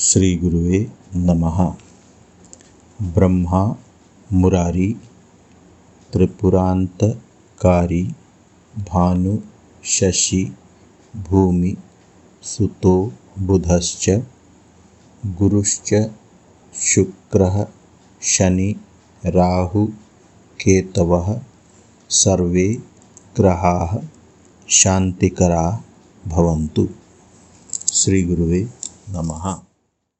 श्रीगुरुवे नमः। ब्रह्मा, मुरारी त्रिपुरान्तकारी भानु, शशि, भूमि, सुतो, बुधश्च, गुरुश्च, शुक्रः, शनि, राहु, केतवः, सर्वे ग्रहाः, शान्तिकराः भवन्तु। श्रीगुरुवे नमः।